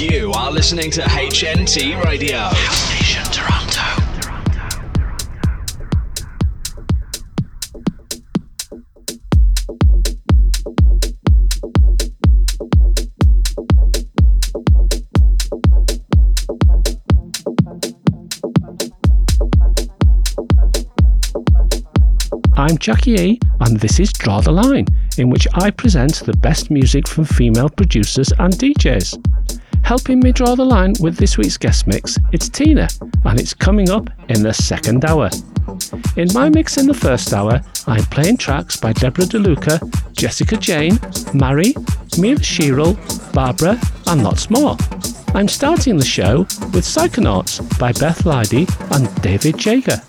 You are listening to HNT Radio. House Nation Toronto. I'm Jackie E, and this is Draw the Line, in which I present the best music from female producers and DJs. Helping me draw the line with this week's guest mix, it's Tina, and it's coming up in the second hour. In my mix in the first hour, I'm playing tracks by Deborah DeLuca, Jessica Jane, Mari, Mia Sheryl, Barbara, and lots more. I'm starting the show with Psychonauts by Beth Lydi and David Jager.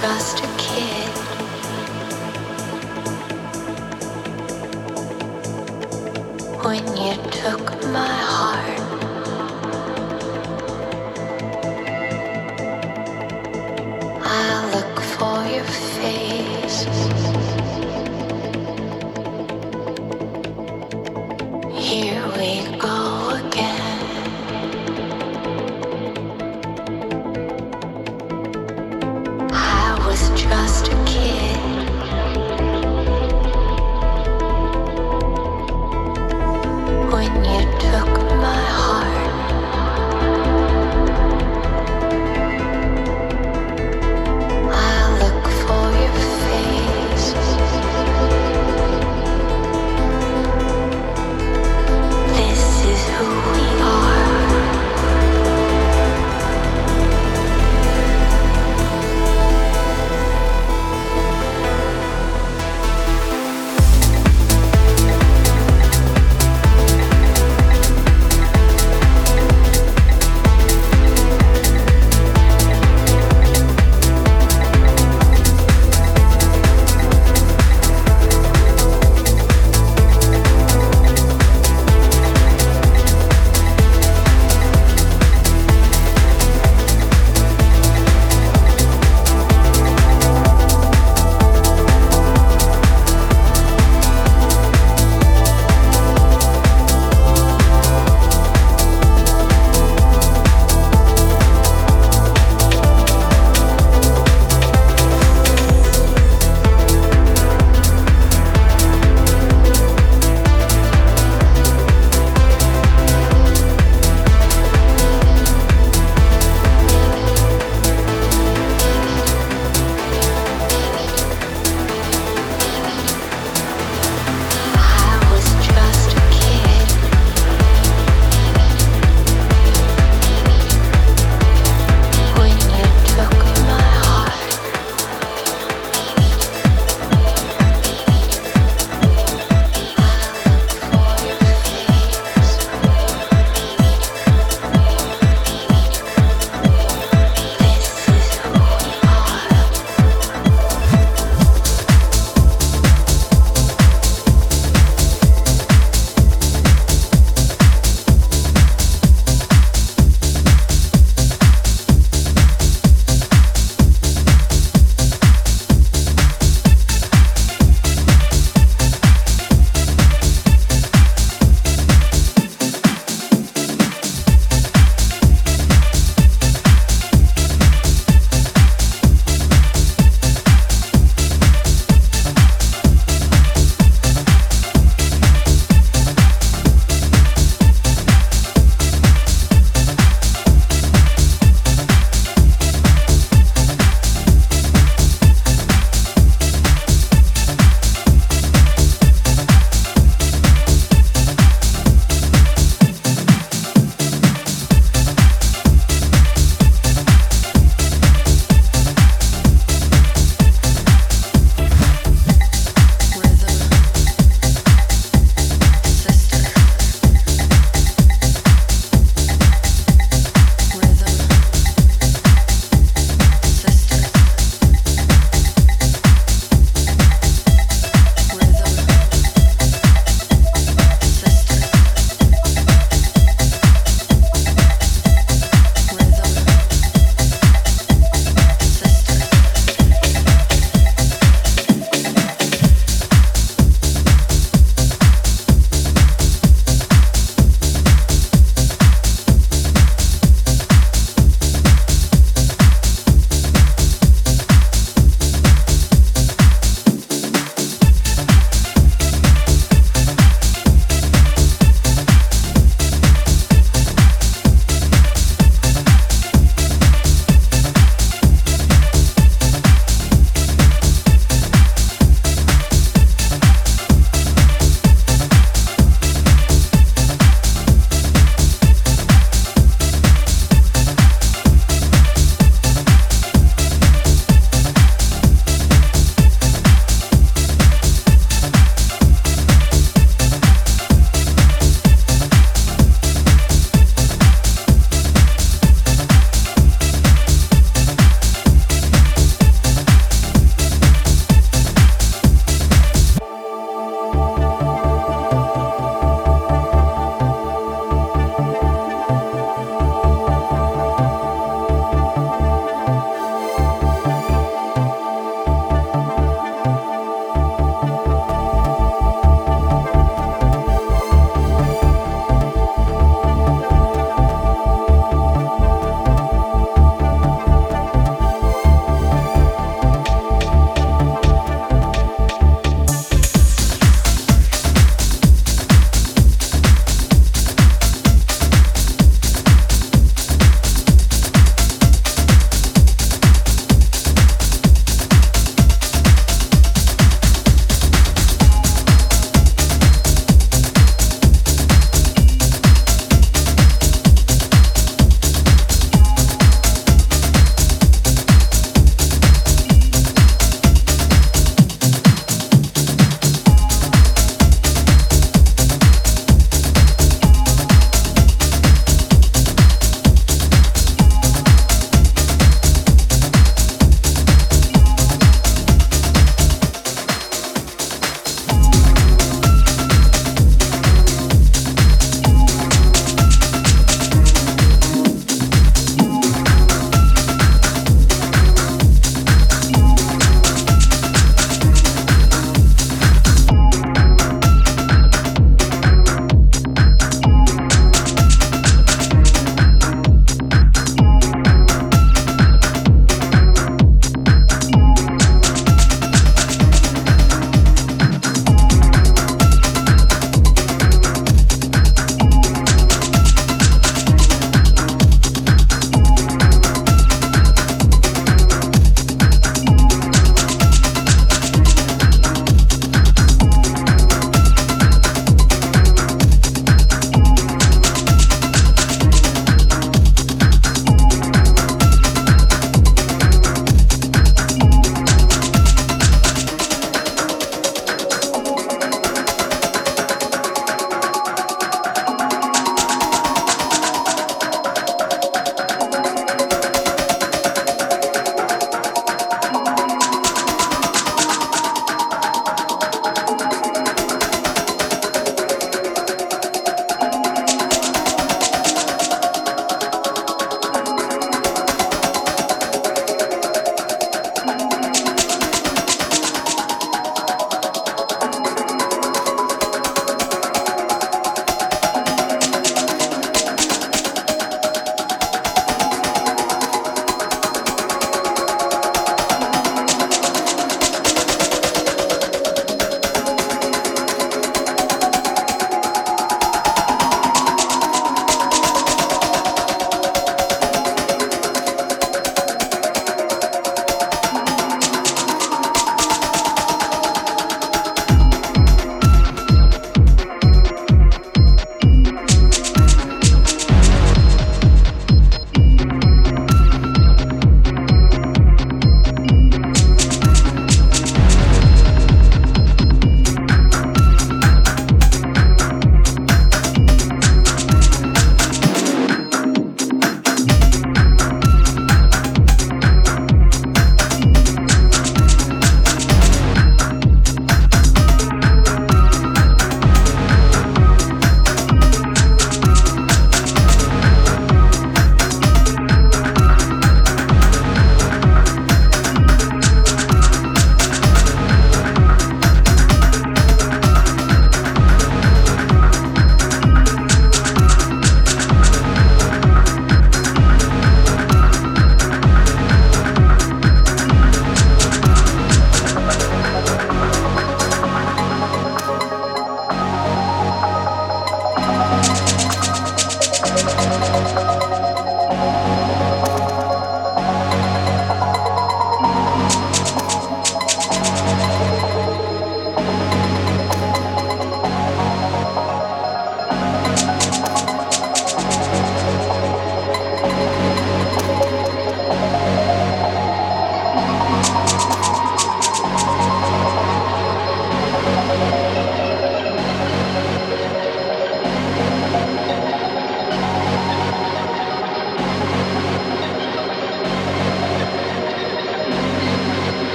Just a kid. When you took my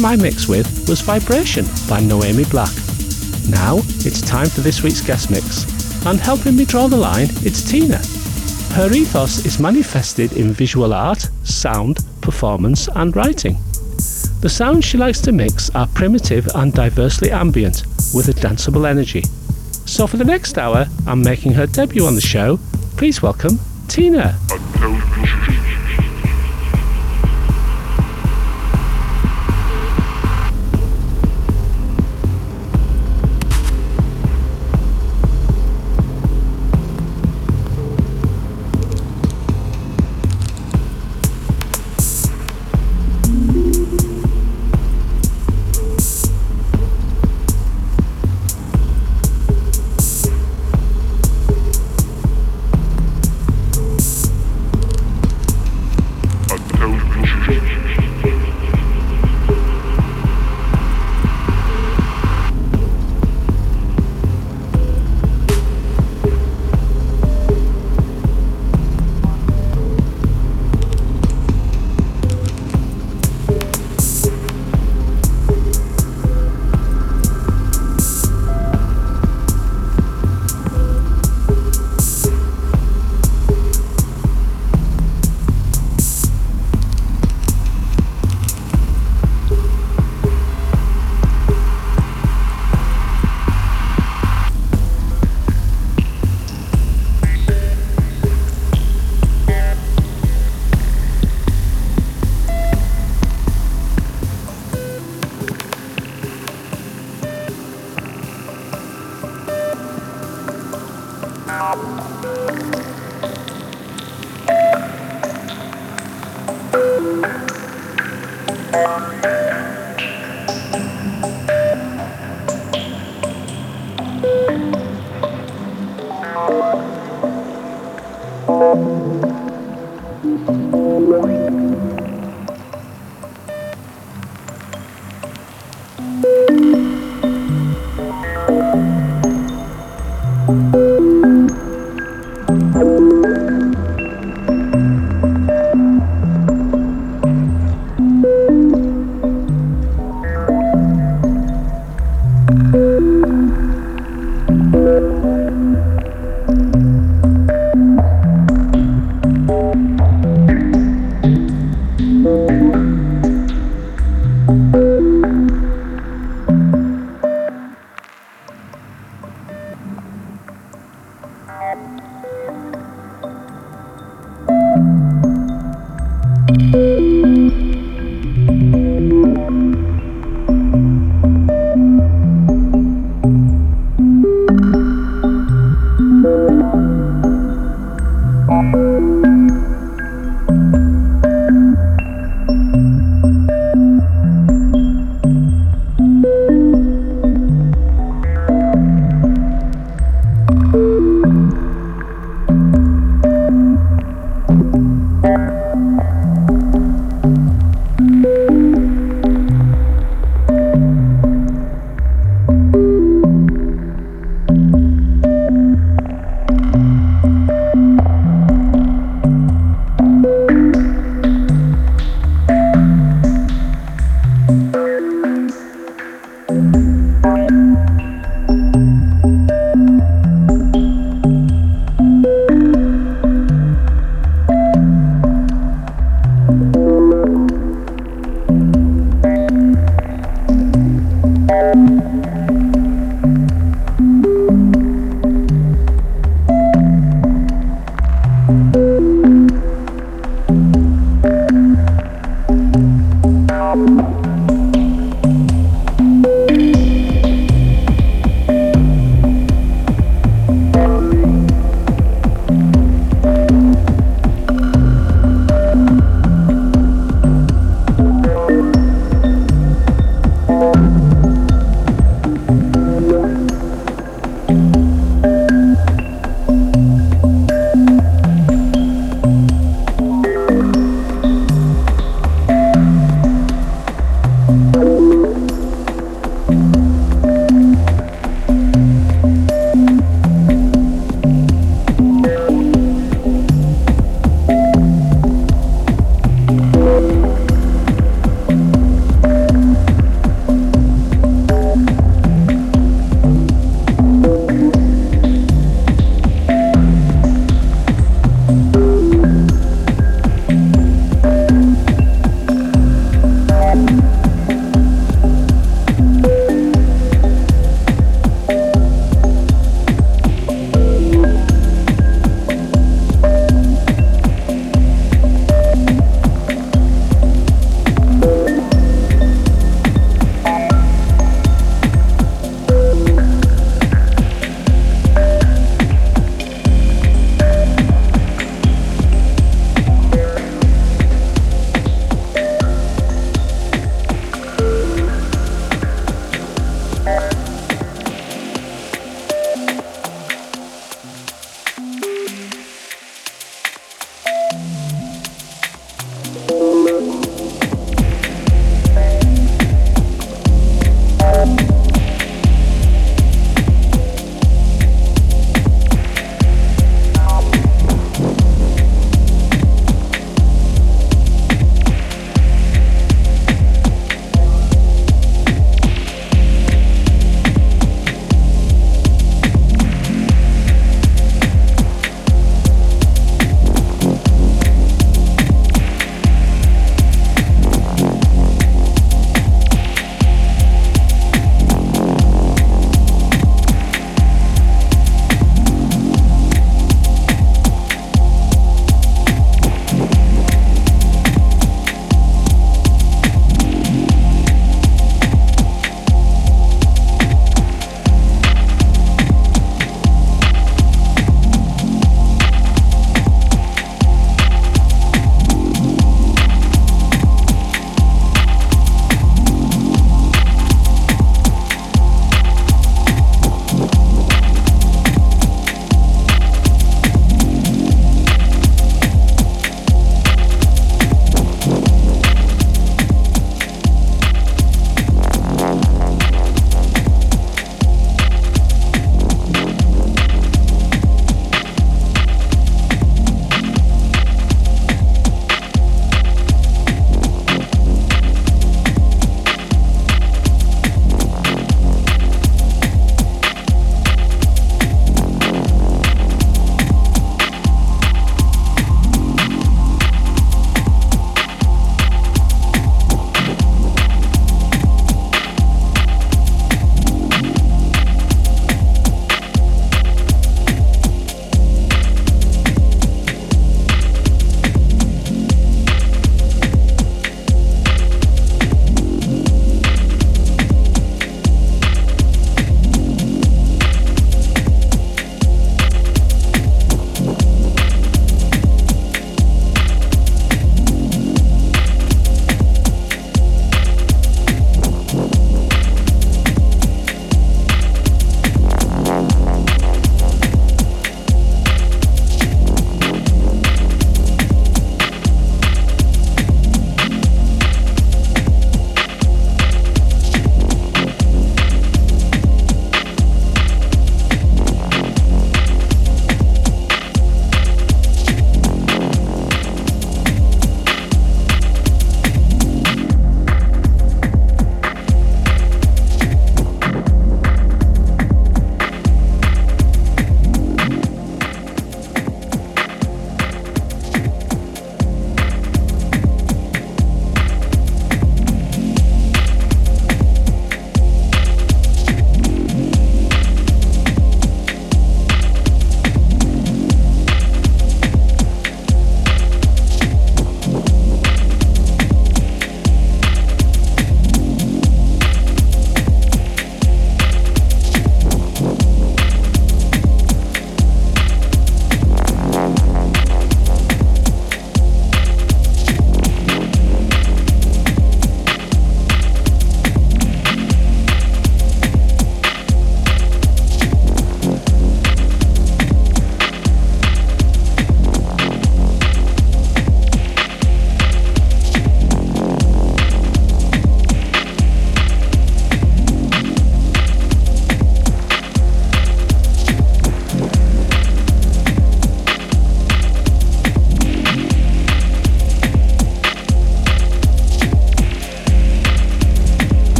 my mix with was Vibration by Noemi Black. Now it's time for this week's guest mix, and helping me draw the line, it's Tina. Her ethos is manifested in visual art, sound, performance, and writing. The sounds she likes to mix are primitive and diversely ambient, with a danceable energy. So for the next hour, I'm making her debut on the show. Please welcome Tina.